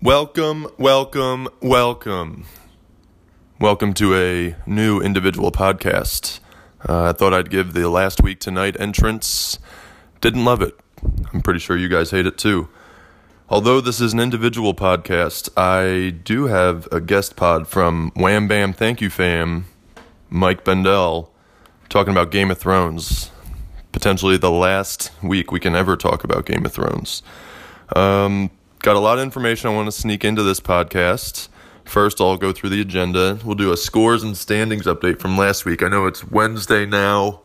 Welcome, welcome, welcome. Welcome to a new individual podcast. Uh, I thought I'd give the last week tonight entrance. Didn't love it. I'm pretty sure you guys hate it too. Although this is an individual podcast, I do have a guest pod from Wham Bam Thank You Fam, Mike Bendel, talking about Game of Thrones. Potentially the last week we can ever talk about Game of Thrones. Um, got a lot of information I want to sneak into this podcast. First, I'll go through the agenda. We'll do a scores and standings update from last week. I know it's Wednesday now,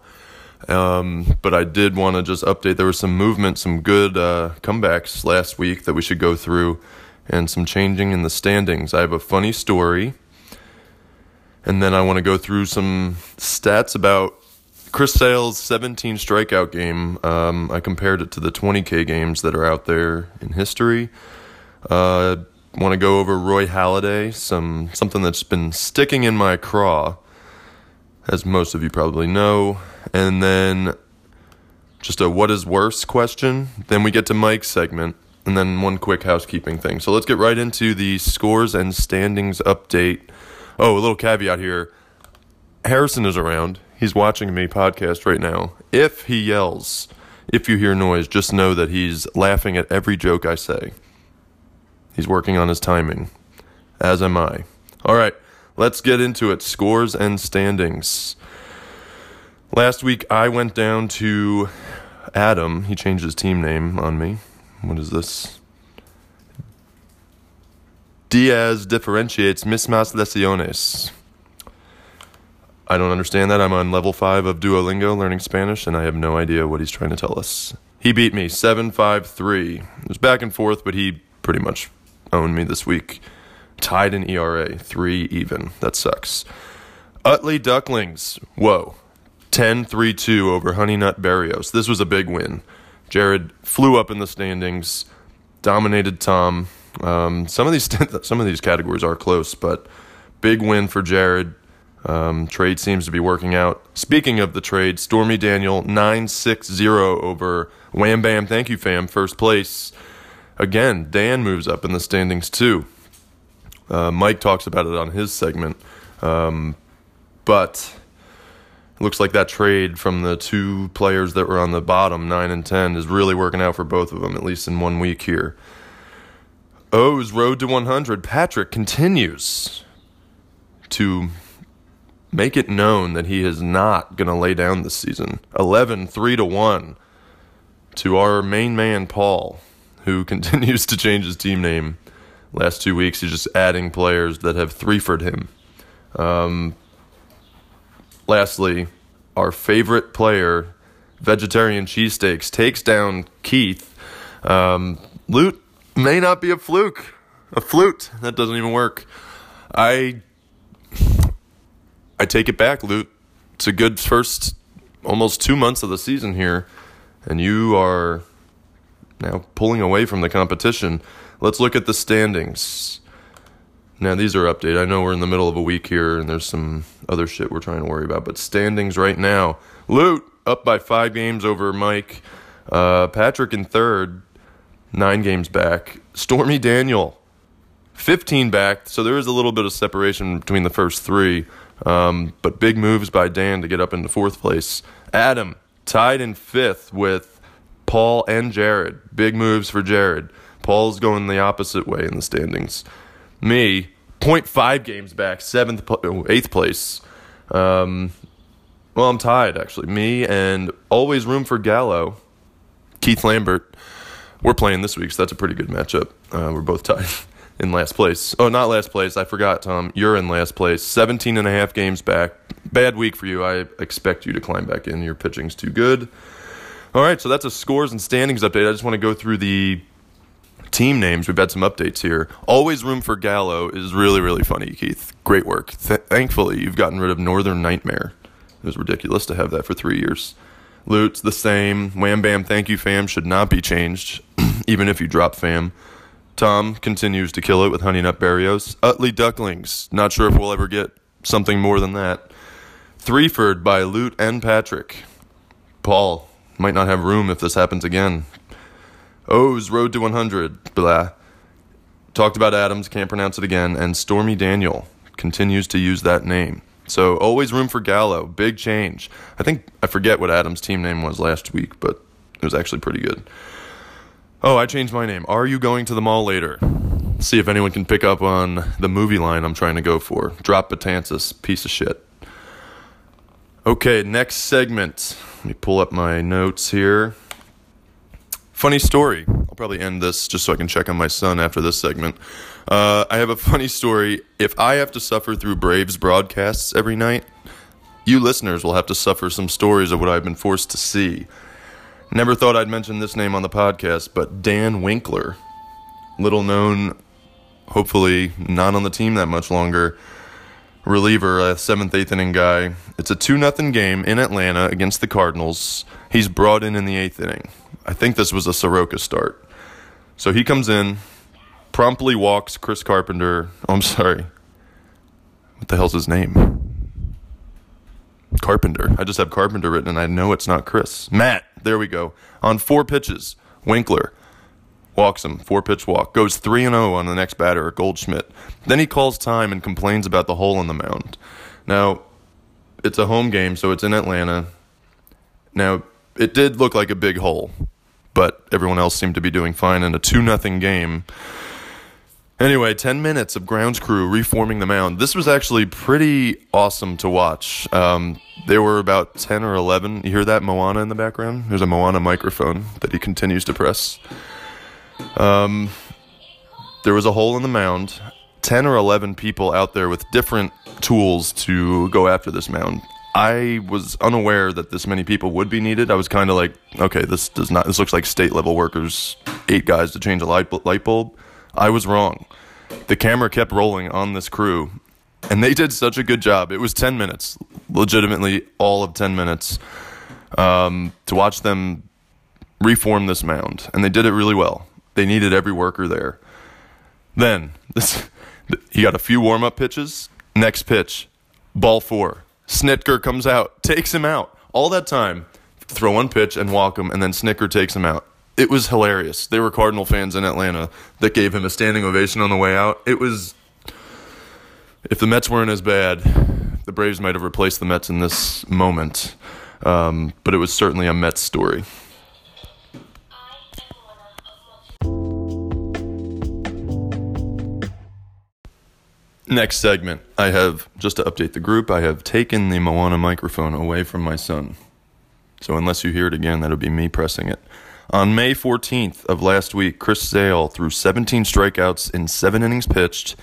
um, but I did want to just update. There was some movement, some good uh, comebacks last week that we should go through, and some changing in the standings. I have a funny story, and then I want to go through some stats about Chris Sale's 17 strikeout game, um, I compared it to the 20K games that are out there in history. Uh, want to go over Roy Halladay, some something that's been sticking in my craw, as most of you probably know, and then just a what is worse question. Then we get to Mike's segment, and then one quick housekeeping thing. So let's get right into the scores and standings update. Oh, a little caveat here. Harrison is around. He's watching me podcast right now. If he yells, if you hear noise, just know that he's laughing at every joke I say. He's working on his timing, as am I. All right, let's get into it. Scores and standings. Last week I went down to Adam. He changed his team name on me. What is this? Diaz differentiates mismas lesiones. I don't understand that. I'm on level 5 of Duolingo learning Spanish, and I have no idea what he's trying to tell us. He beat me 7 5 3. It was back and forth, but he pretty much owned me this week. Tied in ERA, 3 even. That sucks. Utley Ducklings, whoa. 10 3 2 over Honey Nut Berrios. This was a big win. Jared flew up in the standings, dominated Tom. Um, some of these some of these categories are close, but big win for Jared. Um, trade seems to be working out. Speaking of the trade, Stormy Daniel 960 over Wham Bam. Thank you, fam. First place. Again, Dan moves up in the standings too. Uh, Mike talks about it on his segment. Um, but looks like that trade from the two players that were on the bottom, 9 and 10, is really working out for both of them, at least in one week here. O's road to 100. Patrick continues to make it known that he is not going to lay down this season. 11 3 to 1 to our main man Paul, who continues to change his team name. Last two weeks, he's just adding players that have threefered him. Um, lastly, our favorite player, Vegetarian Cheesesteaks, takes down Keith. Um, loot may not be a fluke. A flute. That doesn't even work. I I take it back, Loot. It's a good first almost two months of the season here, and you are now pulling away from the competition. Let's look at the standings. Now, these are updated. I know we're in the middle of a week here, and there's some other shit we're trying to worry about, but standings right now Loot up by five games over Mike. Uh, Patrick in third, nine games back. Stormy Daniel, 15 back, so there is a little bit of separation between the first three. Um, but big moves by Dan to get up into fourth place. Adam tied in fifth with Paul and Jared. Big moves for Jared. Paul's going the opposite way in the standings. Me, 0.5 games back, seventh, eighth place. Um, well, I'm tied actually. Me and always room for Gallo, Keith Lambert. We're playing this week, so that's a pretty good matchup. Uh, we're both tied. in last place. Oh, not last place. I forgot, Tom. You're in last place. 17 and a half games back. Bad week for you. I expect you to climb back in. Your pitching's too good. All right, so that's a scores and standings update. I just want to go through the team names. We've had some updates here. Always room for Gallo is really, really funny, Keith. Great work. Th- thankfully, you've gotten rid of Northern Nightmare. It was ridiculous to have that for three years. Loot's the same. Wham Bam, thank you, fam, should not be changed, even if you drop fam. Tom continues to kill it with Honey Nut Berrios. Utley Ducklings. Not sure if we'll ever get something more than that. Threeford by Loot and Patrick. Paul might not have room if this happens again. O's Road to 100. Blah. talked about Adams, can't pronounce it again, and Stormy Daniel continues to use that name. So always room for Gallo. Big change. I think I forget what Adams' team name was last week, but it was actually pretty good. Oh, I changed my name. Are you going to the mall later? See if anyone can pick up on the movie line I'm trying to go for. Drop Betances, piece of shit. Okay, next segment. Let me pull up my notes here. Funny story. I'll probably end this just so I can check on my son after this segment. Uh, I have a funny story. If I have to suffer through Braves broadcasts every night, you listeners will have to suffer some stories of what I've been forced to see. Never thought I'd mention this name on the podcast, but Dan Winkler, little known, hopefully not on the team that much longer, reliever, a seventh, eighth inning guy. It's a 2 0 game in Atlanta against the Cardinals. He's brought in in the eighth inning. I think this was a Soroka start. So he comes in, promptly walks Chris Carpenter. Oh, I'm sorry. What the hell's his name? Carpenter. I just have Carpenter written and I know it's not Chris. Matt, there we go. On four pitches, Winkler walks him, four pitch walk, goes 3 and 0 on the next batter, Goldschmidt. Then he calls time and complains about the hole in the mound. Now, it's a home game, so it's in Atlanta. Now, it did look like a big hole, but everyone else seemed to be doing fine in a 2 nothing game. Anyway, 10 minutes of grounds crew reforming the mound. This was actually pretty awesome to watch. Um, there were about 10 or 11. You hear that Moana in the background? There's a Moana microphone that he continues to press. Um, there was a hole in the mound. 10 or 11 people out there with different tools to go after this mound. I was unaware that this many people would be needed. I was kind of like, okay, this does not. This looks like state level workers, eight guys to change a light light bulb. I was wrong. The camera kept rolling on this crew, and they did such a good job. It was 10 minutes, legitimately all of 10 minutes, um, to watch them reform this mound, and they did it really well. They needed every worker there. Then this, he got a few warm up pitches. Next pitch, ball four. Snitker comes out, takes him out. All that time, throw one pitch and walk him, and then Snitker takes him out it was hilarious. There were Cardinal fans in Atlanta that gave him a standing ovation on the way out. It was if the Mets weren't as bad, the Braves might have replaced the Mets in this moment. Um, but it was certainly a Mets story. Next segment, I have just to update the group. I have taken the Moana microphone away from my son. So unless you hear it again, that'll be me pressing it. On May 14th of last week, Chris Sale threw 17 strikeouts in seven innings pitched,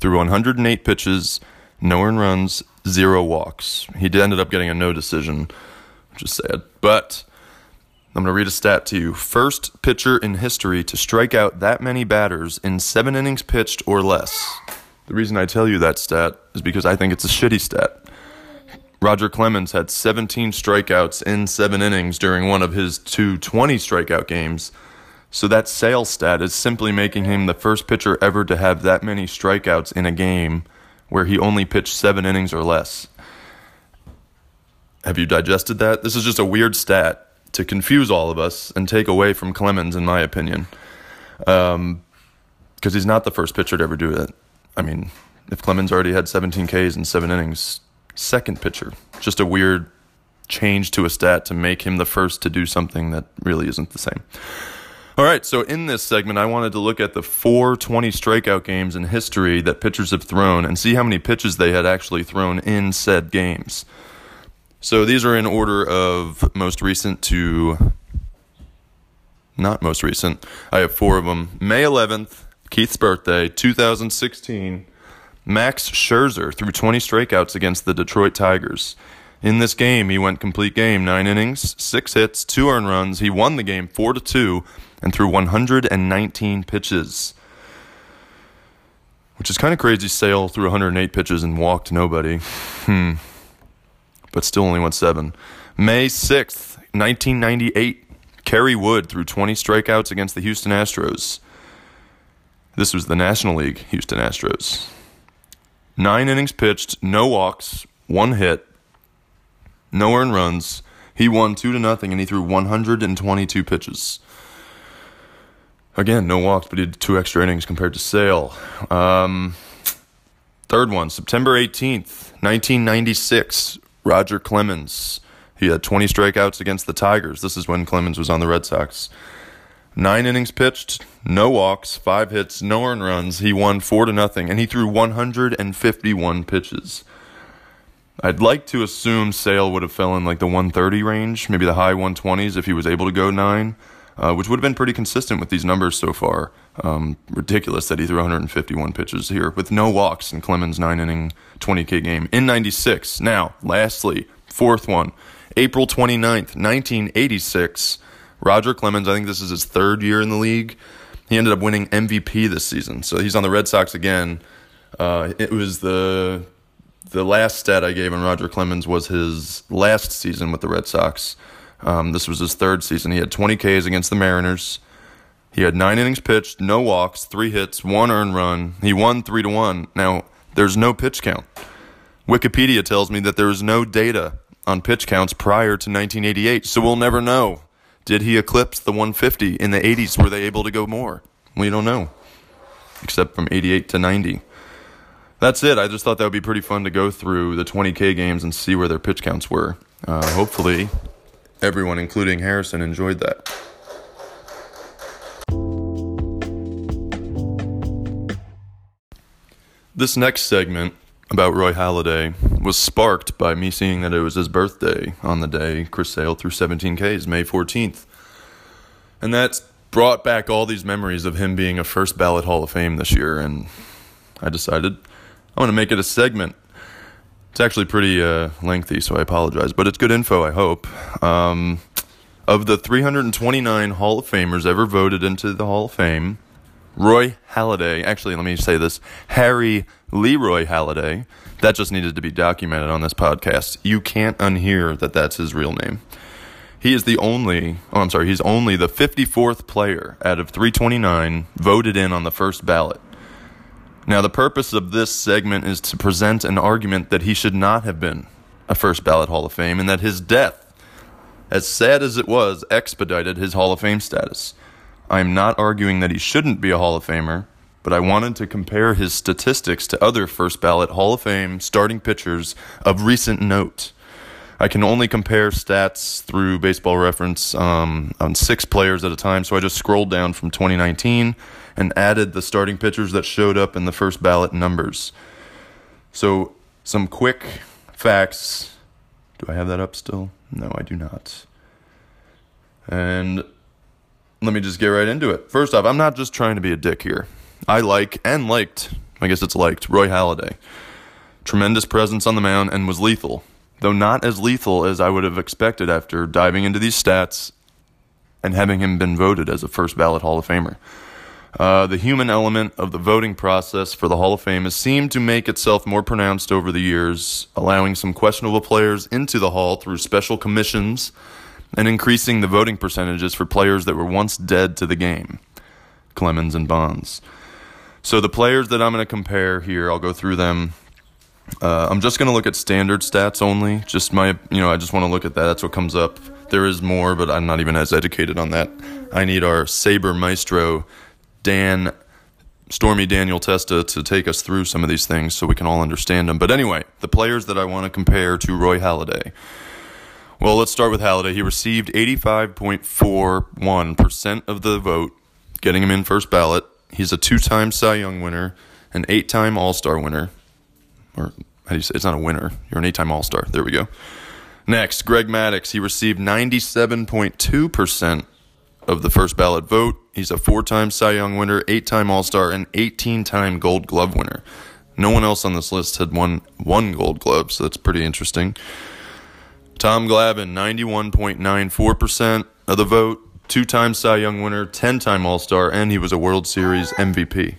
threw 108 pitches, no earned runs, zero walks. He ended up getting a no decision, which is sad. But I'm going to read a stat to you. First pitcher in history to strike out that many batters in seven innings pitched or less. The reason I tell you that stat is because I think it's a shitty stat. Roger Clemens had 17 strikeouts in seven innings during one of his two 20 strikeout games. So that sales stat is simply making him the first pitcher ever to have that many strikeouts in a game where he only pitched seven innings or less. Have you digested that? This is just a weird stat to confuse all of us and take away from Clemens, in my opinion. Because um, he's not the first pitcher to ever do it. I mean, if Clemens already had 17 Ks in seven innings, second pitcher. Just a weird change to a stat to make him the first to do something that really isn't the same. All right, so in this segment, I wanted to look at the 420 strikeout games in history that pitchers have thrown and see how many pitches they had actually thrown in said games. So these are in order of most recent to not most recent. I have four of them. May 11th, Keith's birthday, 2016. Max Scherzer threw 20 strikeouts against the Detroit Tigers. In this game, he went complete game, nine innings, six hits, two earned runs. He won the game four to two and threw 119 pitches, which is kind of crazy. Sale threw 108 pitches and walked nobody. Hmm, but still only went seven. May 6th, 1998, Kerry Wood threw 20 strikeouts against the Houston Astros. This was the National League Houston Astros. Nine innings pitched, no walks, one hit, no earned runs. He won two to nothing, and he threw 122 pitches. Again, no walks, but he did two extra innings compared to Sale. Um, third one, September 18th, 1996, Roger Clemens. He had 20 strikeouts against the Tigers. This is when Clemens was on the Red Sox. Nine innings pitched, no walks, five hits, no earned runs. He won four to nothing, and he threw 151 pitches. I'd like to assume Sale would have fell in like the 130 range, maybe the high 120s if he was able to go nine, uh, which would have been pretty consistent with these numbers so far. Um, ridiculous that he threw 151 pitches here with no walks in Clemens' nine inning 20K game in 96. Now, lastly, fourth one, April 29th, 1986. Roger Clemens, I think this is his third year in the league. He ended up winning MVP this season. So he's on the Red Sox again. Uh, it was the the last stat I gave on Roger Clemens was his last season with the Red Sox. Um, this was his third season. He had 20 Ks against the Mariners. He had nine innings pitched, no walks, three hits, one earned run. He won three to one. Now there's no pitch count. Wikipedia tells me that there is no data on pitch counts prior to 1988, so we'll never know. Did he eclipse the 150 in the 80s? Were they able to go more? We don't know, except from 88 to 90 that's it. I just thought that would be pretty fun to go through the 20K games and see where their pitch counts were. Uh, hopefully, everyone, including Harrison, enjoyed that. This next segment about Roy Halladay was sparked by me seeing that it was his birthday on the day Chris Sale threw 17Ks, May 14th. And that's brought back all these memories of him being a first ballot Hall of Fame this year, and I decided I want to make it a segment. It's actually pretty uh, lengthy, so I apologize, but it's good info, I hope. Um, of the 329 Hall of Famers ever voted into the Hall of Fame, Roy Halladay, actually, let me say this Harry Leroy Halladay, that just needed to be documented on this podcast. You can't unhear that that's his real name. He is the only, oh, I'm sorry, he's only the 54th player out of 329 voted in on the first ballot. Now, the purpose of this segment is to present an argument that he should not have been a first ballot Hall of Fame and that his death, as sad as it was, expedited his Hall of Fame status. I am not arguing that he shouldn't be a Hall of Famer, but I wanted to compare his statistics to other first ballot Hall of Fame starting pitchers of recent note. I can only compare stats through baseball reference um, on six players at a time, so I just scrolled down from 2019 and added the starting pitchers that showed up in the first ballot numbers. So, some quick facts. Do I have that up still? No, I do not. And let me just get right into it. First off, I'm not just trying to be a dick here. I like and liked, I guess it's liked, Roy Halladay. Tremendous presence on the mound and was lethal, though not as lethal as I would have expected after diving into these stats and having him been voted as a first ballot Hall of Famer. Uh, the human element of the voting process for the Hall of Fame has seemed to make itself more pronounced over the years, allowing some questionable players into the Hall through special commissions and increasing the voting percentages for players that were once dead to the game Clemens and Bonds. So, the players that I'm going to compare here, I'll go through them. Uh, I'm just going to look at standard stats only. Just my, you know, I just want to look at that. That's what comes up. There is more, but I'm not even as educated on that. I need our Saber Maestro Dan, Stormy Daniel Testa to take us through some of these things so we can all understand them. But anyway, the players that I want to compare to Roy Halladay. Well, let's start with Halladay. He received 85.41% of the vote, getting him in first ballot. He's a two time Cy Young winner, an eight time All Star winner. Or, how do you say? It's not a winner. You're an eight time All Star. There we go. Next, Greg Maddux. He received 97.2% of the first ballot vote. He's a four time Cy Young winner, eight time All Star, and 18 time Gold Glove winner. No one else on this list had won one Gold Glove, so that's pretty interesting. Tom Glavine, 91.94% of the vote, two time Cy Young winner, 10 time All Star, and he was a World Series MVP.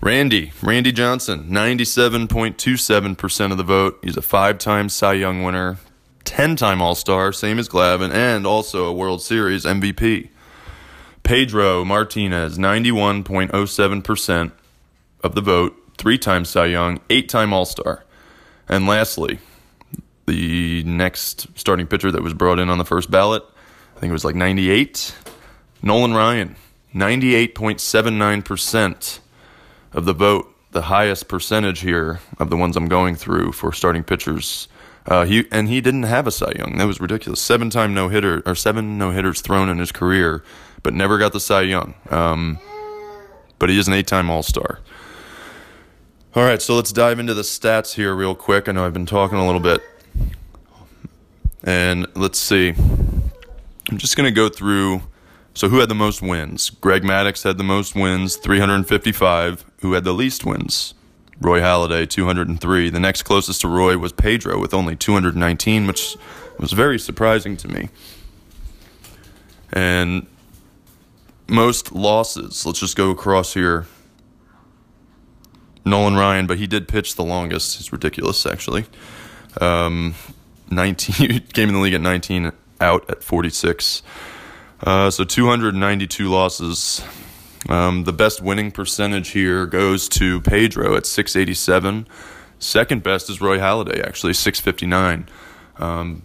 Randy, Randy Johnson, 97.27% of the vote. He's a five time Cy Young winner, 10 time All Star, same as Glavine, and also a World Series MVP. Pedro Martinez, 91.07% of the vote, three time Cy Young, eight time All Star. And lastly, the next starting pitcher that was brought in on the first ballot, I think it was like 98. Nolan Ryan, 98.79% of the vote, the highest percentage here of the ones I'm going through for starting pitchers. Uh, he and he didn't have a Cy Young. That was ridiculous. Seven time no hitter or seven no hitters thrown in his career, but never got the Cy Young. Um, but he is an eight time All Star. All right, so let's dive into the stats here real quick. I know I've been talking a little bit. And let's see. I'm just going to go through. So, who had the most wins? Greg Maddux had the most wins, 355. Who had the least wins? Roy Halladay, 203. The next closest to Roy was Pedro with only 219, which was very surprising to me. And most losses, let's just go across here. Nolan Ryan, but he did pitch the longest. It's ridiculous, actually. Um, 19 came in the league at 19, out at 46. Uh, so 292 losses. Um, the best winning percentage here goes to Pedro at 687. Second best is Roy Halladay, actually, 659. Um,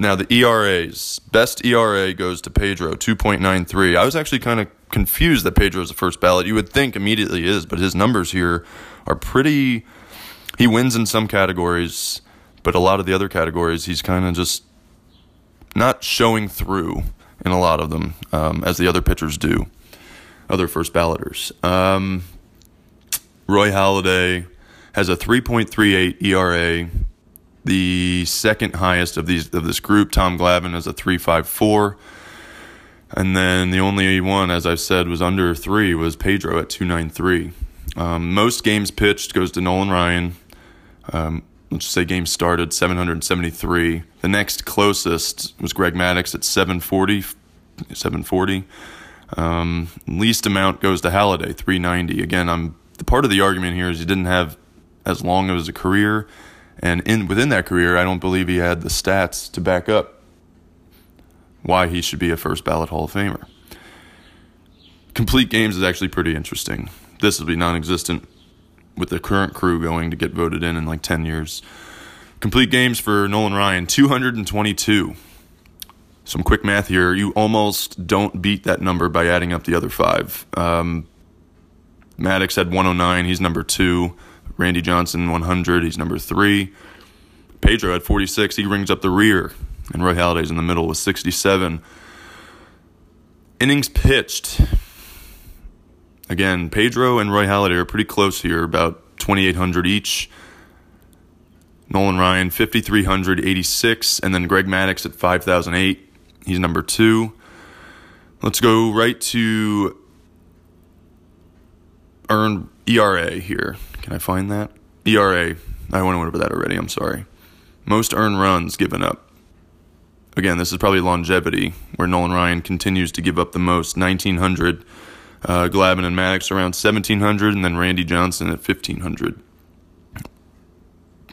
now, the ERAs. Best ERA goes to Pedro, 2.93. I was actually kind of confused that Pedro is the first ballot. You would think immediately is, but his numbers here are pretty. He wins in some categories, but a lot of the other categories, he's kind of just not showing through in a lot of them, um, as the other pitchers do, other first balloters. Um, Roy Halladay has a 3.38 ERA the second highest of these of this group, Tom Glavine, is a three five four, and then the only one, as I've said, was under three was Pedro at two nine three. Um, most games pitched goes to Nolan Ryan. Um, let's say games started 773. The next closest was Greg Maddux at 740. 740. Um, least amount goes to Halladay, 390. Again, I'm the part of the argument here is he didn't have as long of a career and in within that career, I don't believe he had the stats to back up why he should be a first ballot Hall of Famer. Complete games is actually pretty interesting. This will be non-existent with the current crew going to get voted in in like 10 years. Complete games for Nolan Ryan 222. Some quick math here. You almost don't beat that number by adding up the other five. Um, Maddux had 109. He's number two. Randy Johnson 100, he's number three. Pedro at 46, he rings up the rear, and Roy Halladay's in the middle with 67. Innings pitched. Again, Pedro and Roy Halladay are pretty close here, about 2,800 each. Nolan Ryan, 5,386, and then Greg Maddux at 5,008. He's number two. Let's go right to earned ERA here. Can I find that? ERA. I went over that already. I'm sorry. Most earned runs given up. Again, this is probably longevity, where Nolan Ryan continues to give up the most 1,900. Uh, Glavine and Maddux around 1,700, and then Randy Johnson at 1,500.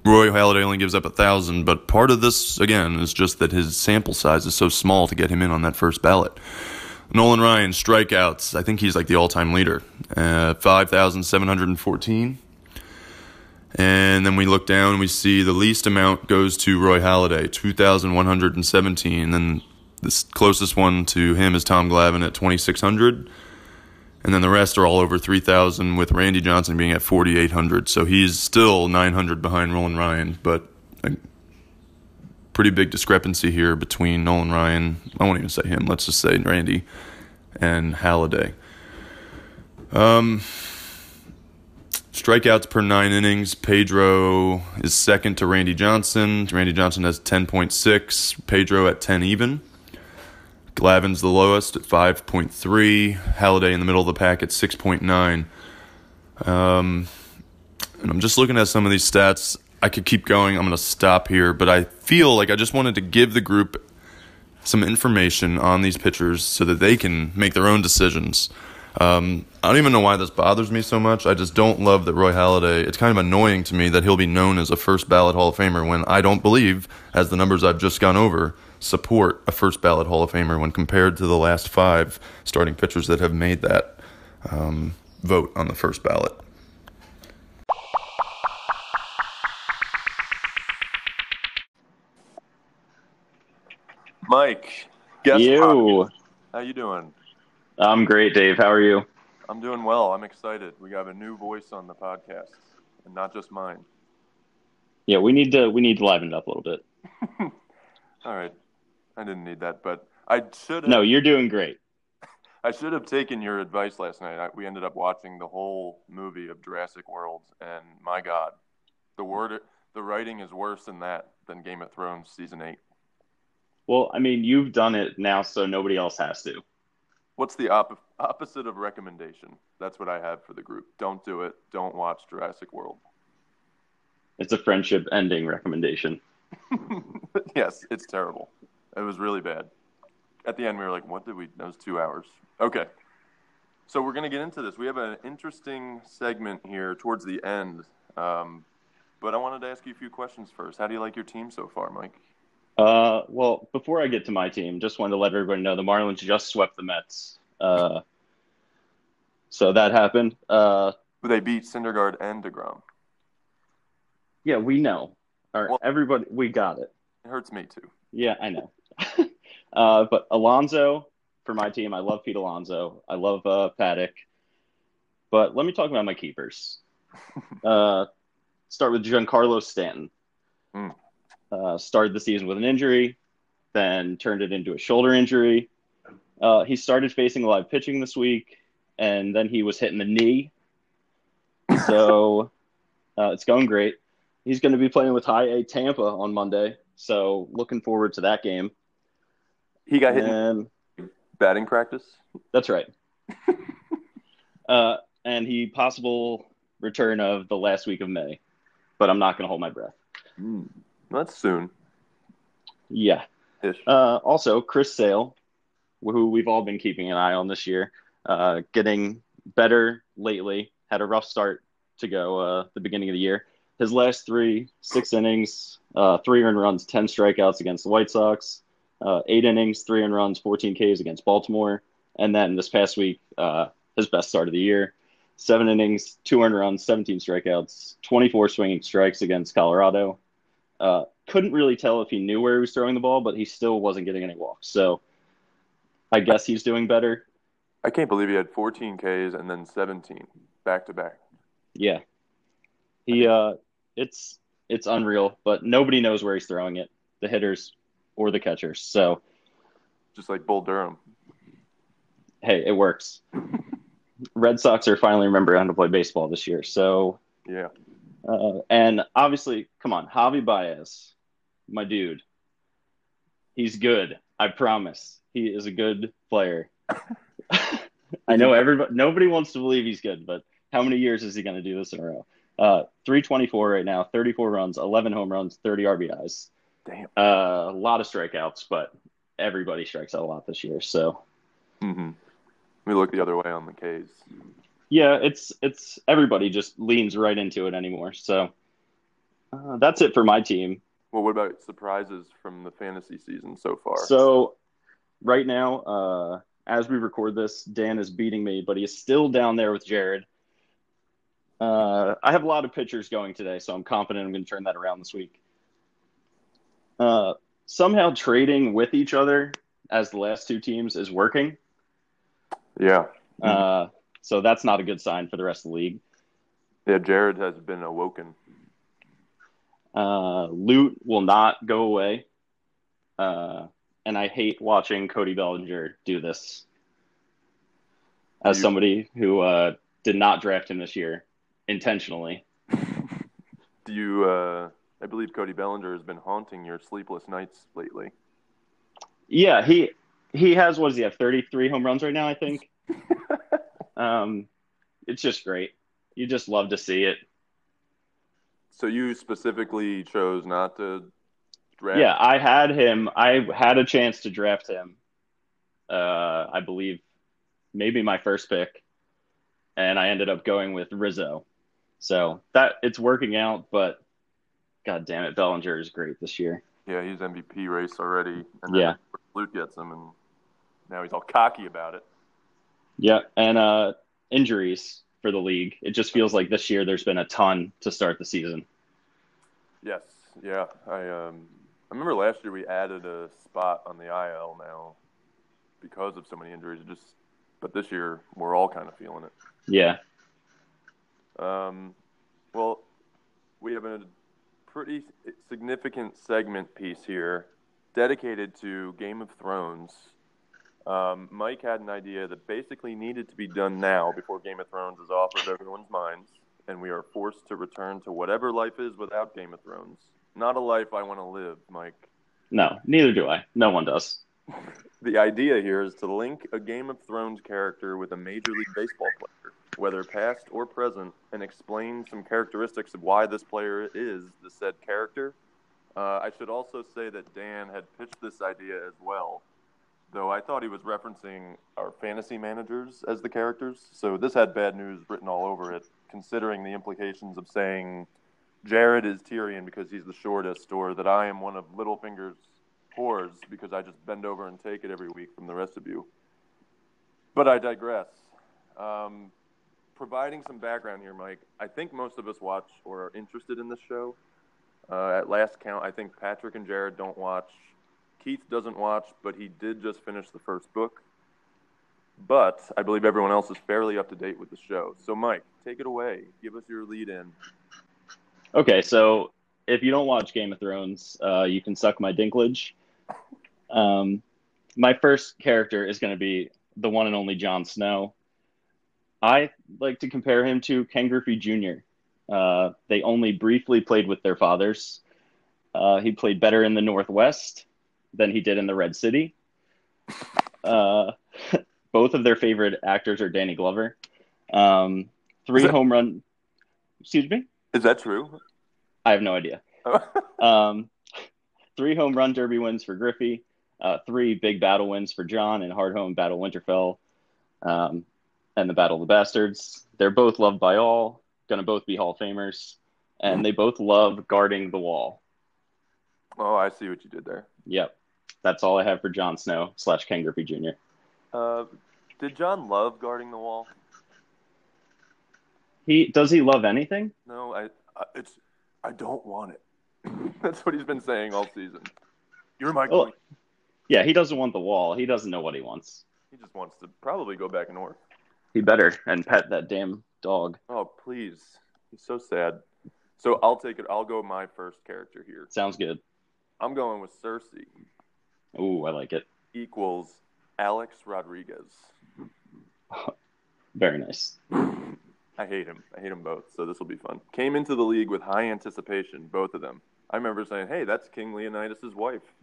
Roy Halladay only gives up a thousand, but part of this again is just that his sample size is so small to get him in on that first ballot. Nolan Ryan strikeouts. I think he's like the all-time leader, uh, five thousand seven hundred and fourteen. And then we look down and we see the least amount goes to Roy Halladay, 2,117. And Then the closest one to him is Tom Glavine at 2,600. And then the rest are all over 3,000, with Randy Johnson being at 4,800. So he's still 900 behind Nolan Ryan, but a pretty big discrepancy here between Nolan Ryan, I won't even say him, let's just say Randy, and Halladay. Um, Strikeouts per nine innings, Pedro is second to Randy Johnson. Randy Johnson has 10.6, Pedro at 10 even. Glavine's the lowest at 5.3, Halladay in the middle of the pack at 6.9. Um, and I'm just looking at some of these stats. I could keep going. I'm going to stop here, but I feel like I just wanted to give the group some information on these pitchers so that they can make their own decisions. Um, I don't even know why this bothers me so much. I just don't love that Roy Halladay. It's kind of annoying to me that he'll be known as a first ballot Hall of Famer when I don't believe, as the numbers I've just gone over, support a first ballot Hall of Famer when compared to the last five starting pitchers that have made that um, vote on the first ballot. Mike, guest you. How you doing? I'm great, Dave. How are you? I'm doing well. I'm excited. We got a new voice on the podcast, and not just mine. Yeah, we need to we need to liven it up a little bit. All right. I didn't need that, but I should have, No, you're doing great. I should have taken your advice last night. I, we ended up watching the whole movie of Jurassic World, and my God, the word the writing is worse than that than Game of Thrones season eight. Well, I mean, you've done it now, so nobody else has to. What's the op- opposite of recommendation? That's what I have for the group. Don't do it. Don't watch Jurassic World. It's a friendship ending recommendation. yes, it's terrible. It was really bad. At the end, we were like, what did we? That was two hours. Okay. So we're going to get into this. We have an interesting segment here towards the end. Um, but I wanted to ask you a few questions first. How do you like your team so far, Mike? Uh, well, before I get to my team, just wanted to let everybody know the Marlins just swept the Mets. Uh, so that happened. Uh, They beat Syndergaard and DeGrom. yeah, we know. All right, Well- everybody, we got it. It hurts me too. Yeah, I know. uh, but Alonso for my team, I love Pete Alonso. I love uh, Paddock. But let me talk about my keepers. uh, start with Giancarlo Stanton. Hmm. Uh, started the season with an injury, then turned it into a shoulder injury. Uh, he started facing live pitching this week, and then he was hitting the knee. So uh, it's going great. He's going to be playing with High A Tampa on Monday. So looking forward to that game. He got hit in batting practice. that's right. uh, and he possible return of the last week of May, but I'm not going to hold my breath. Mm. That's soon. Yeah. Uh, also, Chris Sale, who we've all been keeping an eye on this year, uh, getting better lately. Had a rough start to go uh, the beginning of the year. His last three, six innings, uh, three earned runs, 10 strikeouts against the White Sox, uh, eight innings, three earned runs, 14 Ks against Baltimore. And then this past week, uh, his best start of the year, seven innings, two earned runs, 17 strikeouts, 24 swinging strikes against Colorado. Uh, couldn't really tell if he knew where he was throwing the ball, but he still wasn't getting any walks. So I guess he's doing better. I can't believe he had 14 Ks and then 17 back to back. Yeah. He uh it's it's unreal, but nobody knows where he's throwing it, the hitters or the catchers. So Just like Bull Durham. hey, it works. Red Sox are finally remembering how to play baseball this year. So Yeah. uh, and obviously, come on, Javi Baez, my dude. He's good. I promise. He is a good player. I know everybody nobody wants to believe he's good, but how many years is he going to do this in a row? Uh, 324 right now, 34 runs, 11 home runs, 30 RBIs. Damn. Uh, a lot of strikeouts, but everybody strikes out a lot this year. So hmm We look the other way on the Ks. yeah, it's it's everybody just leans right into it anymore. So uh, that's it for my team. Well, what about surprises from the fantasy season so far? So right now, uh, as we record this, Dan is beating me, but he is still down there with Jared. Uh, I have a lot of pitchers going today, so I'm confident I'm going to turn that around this week. Uh, somehow trading with each other as the last two teams is working. yeah. Uh, so that's not a good sign for the rest of the league. Yeah, Jared has been awoken. Uh, loot will not go away. Uh, and I hate watching Cody Bellinger do this. As You- somebody who uh, did not draft him this year intentionally. Do you, uh, I believe Cody Bellinger has been haunting your sleepless nights lately. Yeah, he he has what does he have? Thirty three home runs right now, I think. um, it's just great. You just love to see it. So you specifically chose not to draft? Yeah, I had him. I had a chance to draft him. Uh, I believe maybe my first pick, and I ended up going with Rizzo. So that it's working out, but god damn it, Bellinger is great this year. Yeah, he's MVP race already. And then Yeah. Luke gets him, and now he's all cocky about it. Yeah, and uh, injuries for the league. It just feels like this year there's been a ton to start the season. Yes, yeah. I um, I remember last year we added a spot on the IL now because of so many injuries. It just, but this year we're all kind of feeling it. Yeah. Um, well, we have a pretty significant segment piece here dedicated to Game of Thrones. Um, Mike had an idea that basically needed to be done now before Game of Thrones is off of everyone's minds, and we are forced to return to whatever life is without Game of Thrones. Not a life I want to live, Mike. No, neither do I. No one does. The idea here is to link a Game of Thrones character with a Major League Baseball player, whether past or present, and explain some characteristics of why this player is the said character. Uh, I should also say that Dan had pitched this idea as well, though I thought he was referencing our fantasy managers as the characters. So this had bad news written all over it, considering the implications of saying Jared is Tyrion because he's the shortest, or that I am one of Littlefinger's because I just bend over and take it every week from the rest of you. But I digress. Um, providing some background here, Mike, I think most of us watch or are interested in this show. Uh, at last count, I think Patrick and Jared don't watch. Keith doesn't watch, but he did just finish the first book. But I believe everyone else is fairly up to date with the show. So, Mike, take it away. Give us your lead in. Okay, so if you don't watch Game of Thrones, uh, you can suck my dinklage. Um, my first character is going to be the one and only Jon Snow. I like to compare him to Ken Griffey Jr. Uh, they only briefly played with their fathers. Uh, he played better in the Northwest than he did in the Red City. Uh, both of their favorite actors are Danny Glover. Um, three that, home run. Excuse me. Is that true? I have no idea. um, three home run derby wins for Griffey. Uh, three big battle wins for Jon and Hardhome Battle Winterfell, um, and the Battle of the Bastards. They're both loved by all, going to both be Hall of Famers, and they both love guarding the wall. Oh, I see what you did there. Yep. That's all I have for Jon Snow slash Ken Griffey Jr. Uh, did Jon love guarding the wall? He does he love anything? No, I, I it's I don't want it. That's what he's been saying all season. You're my queen. Yeah, he doesn't want the wall. He doesn't know what he wants. He just wants to probably go back north. He better and pet that damn dog. Oh, please. He's so sad. So I'll take it. I'll go my first character here. Sounds good. I'm going with Cersei. Ooh, I like it. Equals Alex Rodriguez. Very nice. I hate him. I hate them both. So this will be fun. Came into the league with high anticipation, both of them. I remember saying, "Hey, that's King Leonidas' wife."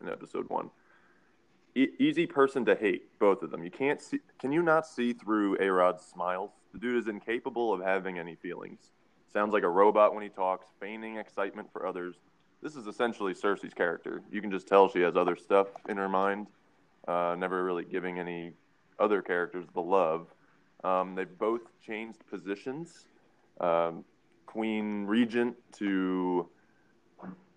in episode one. E- easy person to hate, both of them. You can't see. Can you not see through A Rod's smiles? The dude is incapable of having any feelings. Sounds like a robot when he talks, feigning excitement for others. This is essentially Cersei's character. You can just tell she has other stuff in her mind, uh, never really giving any other characters the love. Um, they've both changed positions. Um, Queen Regent to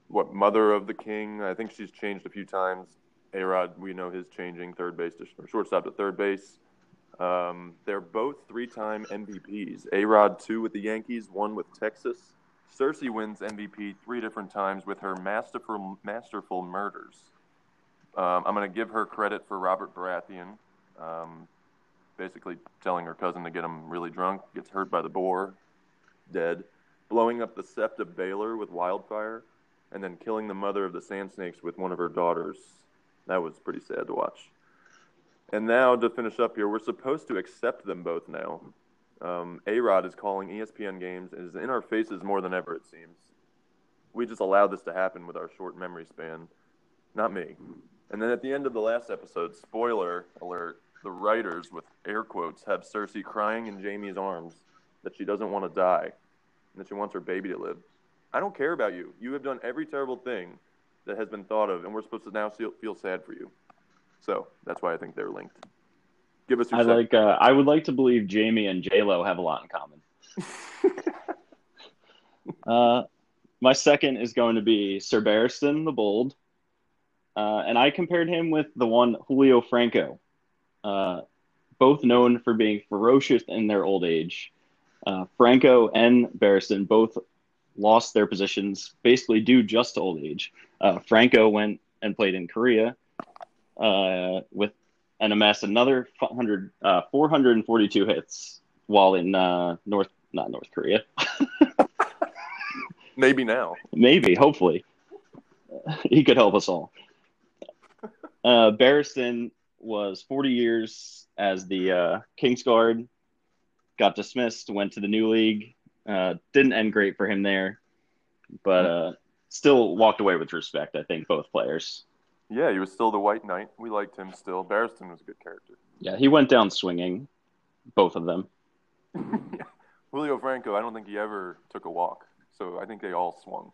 what mother of the king. I think she's changed a few times. A Rod, we know his changing third base to or shortstop to third base. Um, they're both three-time MVPs. A Rod two with the Yankees, one with Texas. Cersei wins MVP three different times with her masterful masterful murders. Um, I'm going to give her credit for Robert Baratheon, um, basically telling her cousin to get him really drunk, gets hurt by the boar, dead, blowing up the sept of Baelor with wildfire and then killing the mother of the sand snakes with one of her daughters. That was pretty sad to watch. And now to finish up here, we're supposed to accept them both now. Um, A Rod is calling ESPN games and is in our faces more than ever, it seems. We just allowed this to happen with our short memory span. Not me. And then at the end of the last episode, spoiler alert, the writers, with air quotes, have Cersei crying in Jaime's arms that she doesn't want to die and that she wants her baby to live. I don't care about you. You have done every terrible thing that has been thought of, and we're supposed to now feel sad for you. So that's why I think they're linked. Give us your. I like. Uh, I would like to believe Jamie and J Lo have a lot in common. uh, my second is going to be Sir Barristan the Bold, uh, and I compared him with the one Julio Franco, uh, both known for being ferocious in their old age. Uh, Franco and Barristan both lost their positions basically due just to old age. Uh, Franco went and played in Korea uh, with and amassed another 400, uh, 442 hits while in uh, North, not North Korea. Maybe now. Maybe, hopefully, he could help us all. Uh, Barristan was 40 years as the uh, Kings guard. Got dismissed, went to the new league. Uh, didn't end great for him there, but uh, still walked away with respect. I think both players. Yeah, he was still the White Knight. We liked him still. Barristan was a good character. Yeah, he went down swinging, both of them. Julio Franco, I don't think he ever took a walk, so I think they all swung.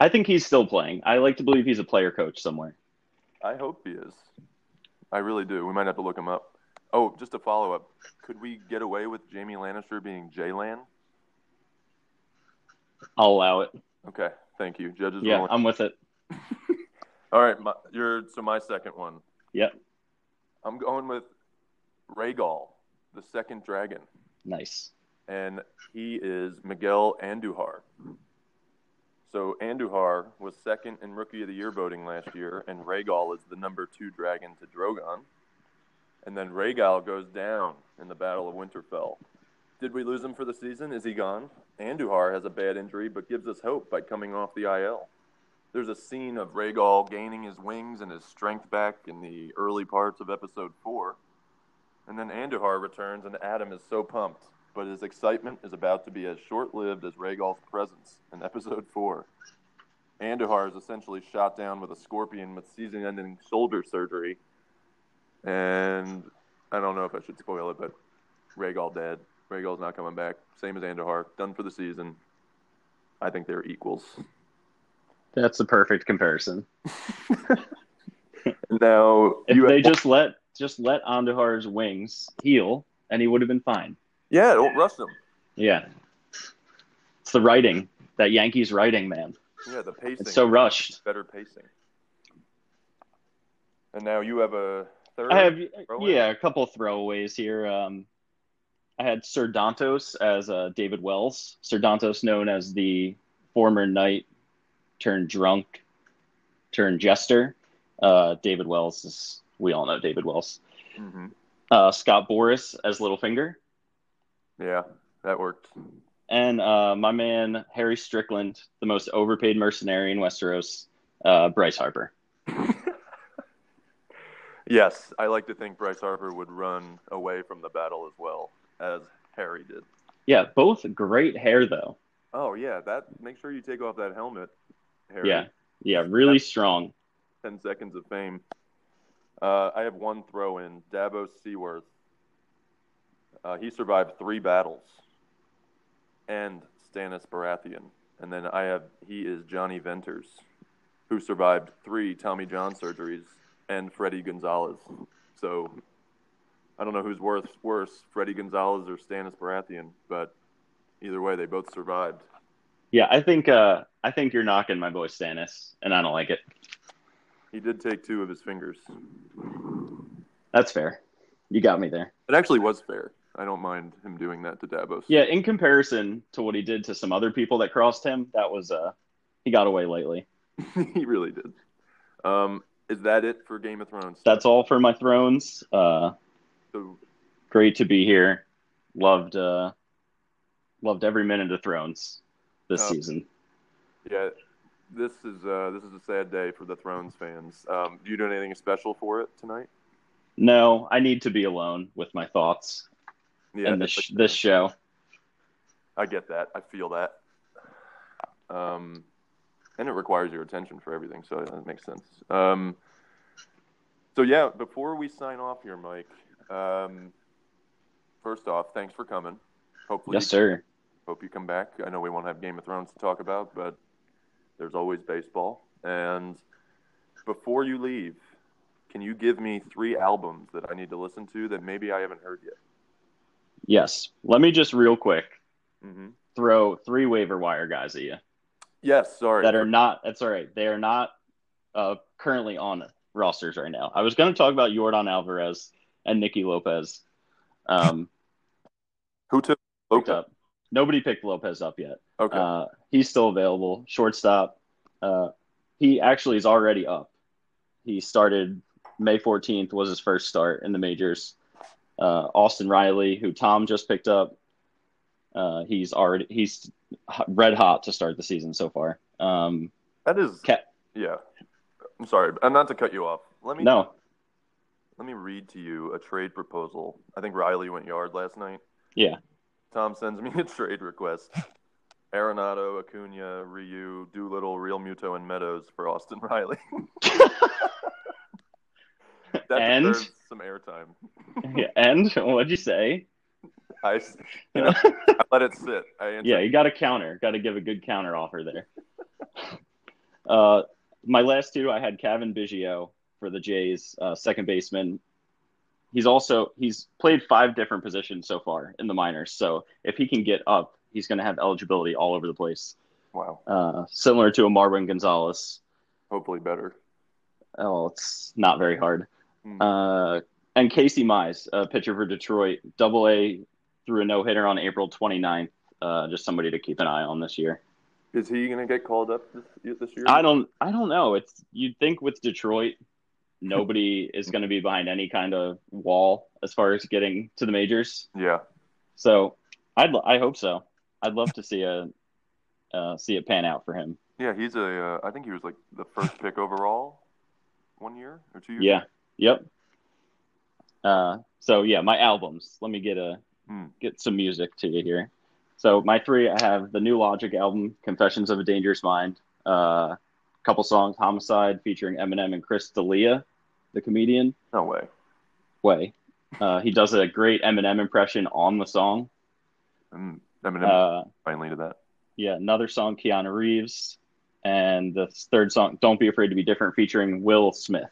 I think he's still playing. I like to believe he's a player coach somewhere. I hope he is. I really do. We might have to look him up. Oh, just a follow up. Could we get away with Jamie Lannister being J-Lan? I'll allow it. Okay, thank you. Judges. Yeah, ruling. I'm with it. All right, my, you're so my second one. Yep, I'm going with Rhaegal, the second dragon, nice. and he is Miguel Andujar. So Andujar was second in Rookie of the Year voting last year, and Rhaegal is the number two dragon to Drogon. And then Rhaegal goes down in the Battle of Winterfell. Did we lose him for the season? Is he gone? Andujar has a bad injury, but gives us hope by coming off the IL. There's a scene of Rhaegal gaining his wings and his strength back in the early parts of episode four. And then Andujar returns, and Adam is so pumped, but his excitement is about to be as short lived as Rhaegal's presence in episode four. Andujar is essentially shot down with a scorpion with season ending shoulder surgery. And I don't know if I should spoil it, but Rhaegal dead. Rhaegal's not coming back. Same as Andujar. Done for the season. I think they're equals. That's the perfect comparison. Now, If they just let just let Andujar's wings heal, and he would have been fine. yeah, don't rush them. Yeah, it's the writing that Yankees writing, man. Yeah, the pacing. It's so rushed. better pacing. And now you have a third. I have Throwaway? yeah a couple throwaways here. Um, I had Sir Dantos as uh, David Wells. Sir Dantos, known as the former knight turned drunk turned jester. Uh, David Wells is we all know David Wells. hmm Uh, Scott Boras as Littlefinger, Yeah, that worked. and uh, my man Harry Strickland, the most overpaid mercenary in Westeros, uh, Bryce Harper. Yes, I like to think Bryce Harper would run away from the battle as well as Harry did. Yeah, both great hair though. Oh yeah, that. Make sure you take off that helmet, Harry. Yeah, yeah, really strong. Ten seconds of fame. Uh, I have one throw in. Davos Seaworth. Uh, he survived three battles, and Stannis Baratheon. And then I have he is Jonny Venters, who survived three Tommy John surgeries, and Fredi Gonzalez. So I don't know who's worse, worse, Fredi Gonzalez or Stannis Baratheon, but either way, they both survived. Yeah, I think uh, I think you're knocking my boy Stannis, and I don't like it. He did take two of his fingers. That's fair. You got me there. It actually was fair. I don't mind him doing that to Davos. Yeah, in comparison to what he did to some other people that crossed him, that was uh, he got away lately. he really did. Um, is that it for Game of Thrones? That's all for my thrones. Uh, great to be here. Loved uh, loved every minute of Thrones this Oh. season. yeah, this is uh, this is a sad day for the Thrones fans. Um, do you do anything special for it tonight? No, I need to be alone with my thoughts Yeah, in this like- this show. I get that. I feel that. Um, and it requires your attention for everything, so that makes sense. Um, so yeah, before we sign off here, Mike. Um, first off, thanks for coming. Hopefully, Yes, sir. Hope you come back. I know we won't have Game of Thrones to talk about, but there's always baseball. And before you leave, can you give me three albums that I need to listen to that maybe I haven't heard yet? Yes. Let me just real quick Mm-hmm. throw three waiver wire guys at you Yes, sorry. that are not. That's all right. They are not uh, currently on rosters right now. I was going to talk about Jordan Alvarez and Nicky Lopez. Um, Who took Lopez? up. Nobody picked Lopez up yet. Okay. Uh, he's still available. Shortstop. Uh, he actually is already up. He started May 14th was his first start in the majors. Uh, Austin Riley, who Tom just picked up, uh, he's already he's red hot to start the season so far. Um, that is, yeah. I'm sorry, and not to cut you off. Let me no. Let me read to you a trade proposal. I think Riley went yard last night. Yeah. Tom sends me a trade request. Arenado, Acuna, Ryu, Doolittle, Realmuto, and Meadows for Austin Riley. that and deserves some airtime. yeah, and what'd you say? I, you know, I let it sit. yeah, you got a counter. Got to give a good counter offer there. uh, my last two, I had Cavan Biggio for the Jays, uh, second baseman. He's also he's played five different positions so far in the minors. So if he can get up, he's going to have eligibility all over the place. Wow. Uh, similar to a Marwin Gonzalez. Hopefully better. Oh, it's not very hard. Hmm. Uh, and Casey Mize, a pitcher for Detroit, double A threw a no hitter on April 29th. Uh, just somebody to keep an eye on this year. Is he going to get called up this, this year? I don't. I don't know. It's you'd think with Detroit, nobody is going to be behind any kind of wall as far as getting to the majors. Yeah. So I'd. I hope so. I'd love to see a uh, see it pan out for him. Yeah, he's a. Uh, I think he was like the first pick overall, one year or two years. Yeah. Yep. Uh, so yeah, my albums. Let me get a mm. get some music to you here. So my three, I have the new Logic album, Confessions of a Dangerous Mind. Uh, couple songs, Homicide, featuring Eminem and Chris D'Elia, the comedian. No way. Way. Uh, he does a great Eminem impression on the song. Mm, Eminem uh, finally did that. Yeah, another song, Keanu Reeves, and the third song, "Don't Be Afraid to Be Different," featuring Will Smith.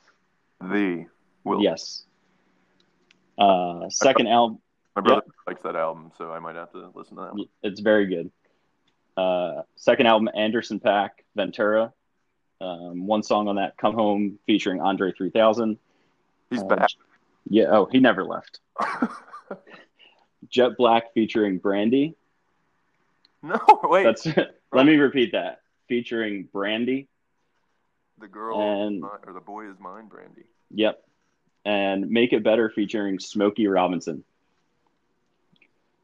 The Will. Yes. Uh, second album. My brother yep. likes that album, so I might have to listen to that. One. It's very good. Uh, second album, Anderson .Paak, Ventura. Um, one song on that, Come Home, featuring Andre 3000. He's uh, back. Yeah, oh, he never left. Jet Black featuring Brandy. No, wait. That's let me repeat that. Featuring Brandy. The girl and, or the boy is mine, Brandy. Yep. And Make It Better featuring Smokey Robinson.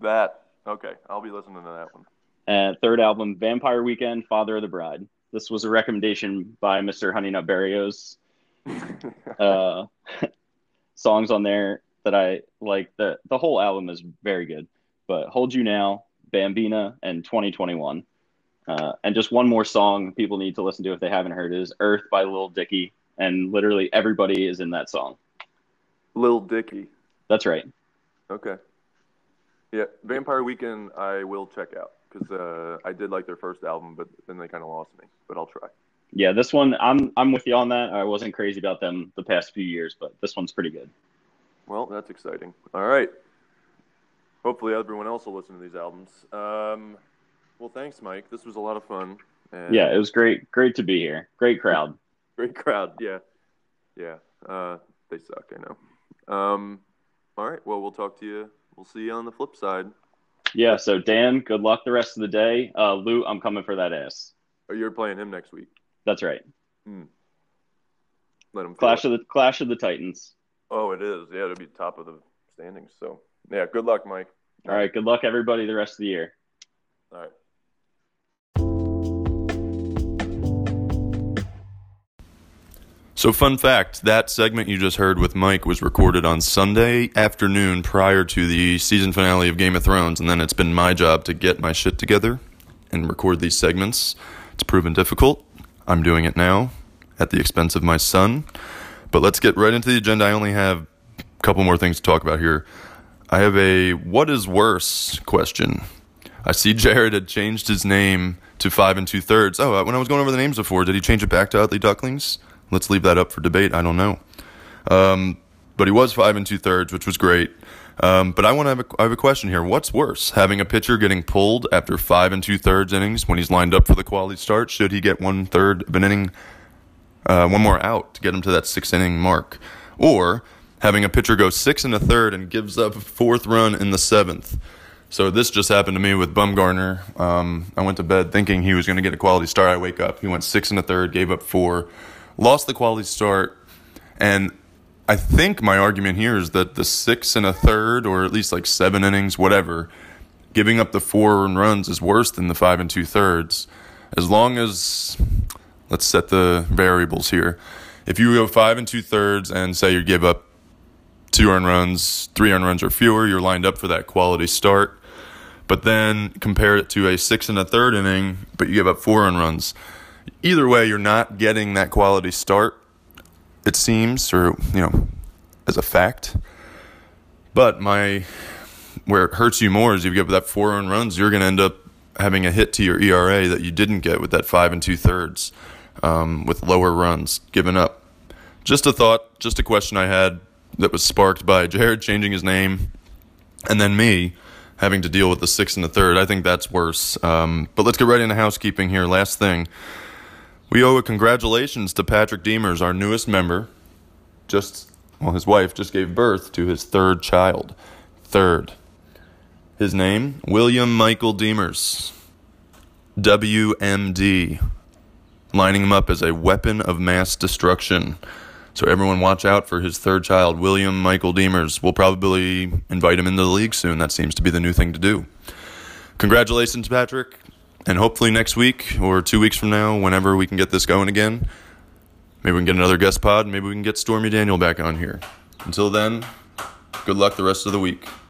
That okay. I'll be listening to that one. And third album, Vampire Weekend, Father of the Bride. This was a recommendation by Mr. Honey Nut Berrios. uh, songs on there that I like. The the whole album is very good. But Hold You Now, Bambina, and 2021. Uh, and just one more song people need to listen to if they haven't heard is Earth by Lil Dicky. And literally everybody is in that song. Lil Dicky. That's right. Okay. Yeah, Vampire Weekend I will check out because uh, I did like their first album, but then they kind of lost me. But I'll try. Yeah, this one I'm I'm with you on that. I wasn't crazy about them the past few years, but this one's pretty good. Well, that's exciting. All right. Hopefully, everyone else will listen to these albums. Um, well, thanks, Mike. This was a lot of fun. And yeah, it was great. Great to be here. Great crowd. Great crowd. Yeah, yeah. Uh, they suck. I know. Um, all right. Well, we'll talk to you we'll see you on the flip side. Yeah. So Dan, good luck the rest of the day. Uh, Lou, I'm coming for that ass. Oh, you're playing him next week. That's right. Hmm. Let him clash of the clash of the Titans. Oh, it is. Yeah, it'll be top of the standings. So yeah, good luck, Mike. All right. Good luck, everybody, the rest of the year. All right. So, fun fact that segment you just heard with Mike was recorded on Sunday afternoon prior to the season finale of Game of Thrones, and then it's been my job to get my shit together and record these segments. It's proven difficult. I'm doing it now at the expense of my son. But let's get right into the agenda. I only have a couple more things to talk about here. I have a what is worse question. I see Jared had changed his name to five and two thirds. Oh, when I was going over the names before, did he change it back to Utley Ducklings? Let's leave that up for debate. I don't know. Um, but he was five and two thirds, which was great. Um, but I want to have a, I have a question here. What's worse, having a pitcher getting pulled after five and two thirds innings when he's lined up for the quality start? Should he get one third of an inning, uh, one more out to get him to that six inning mark, or having a pitcher go six and a third and gives up a fourth run in the seventh? So this just happened to me with Bumgarner. Um, I went to bed thinking he was going to get a quality start. I wake up, he went six and a third, gave up four lost the quality start, and I think my argument here is that the six and a third, or at least like seven innings, whatever, giving up the four runs is worse than the five and two thirds. As long as, let's set the variables here. If you go five and two thirds and say you give up two earned runs, three earned runs or fewer, you're lined up for that quality start. But then compare it to a six and a third inning, but you give up four earned runs. Either way, you're not getting that quality start, it seems, or, you know, as a fact. But my where it hurts you more is you give that four earned runs, you're going to end up having a hit to your ERA that you didn't get with that five and two thirds um, with lower runs given up. Just a thought, just a question I had that was sparked by Jared changing his name and then me having to deal with the six and the third. I think that's worse. Um, but let's get right into housekeeping here. Last thing. We owe a congratulations to Patrick Demers, our newest member. Just, well, his wife just gave birth to his third child. Third. His name, William Michael Demers. WMD. Lining him up as a weapon of mass destruction. So everyone watch out for his third child, William Michael Demers. We'll probably invite him into the league soon. That seems to be the new thing to do. Congratulations, Patrick. And hopefully next week or two weeks from now, whenever we can get this going again, maybe we can get another guest pod. Maybe we can get Stormy Daniel back on here. Until then, good luck the rest of the week.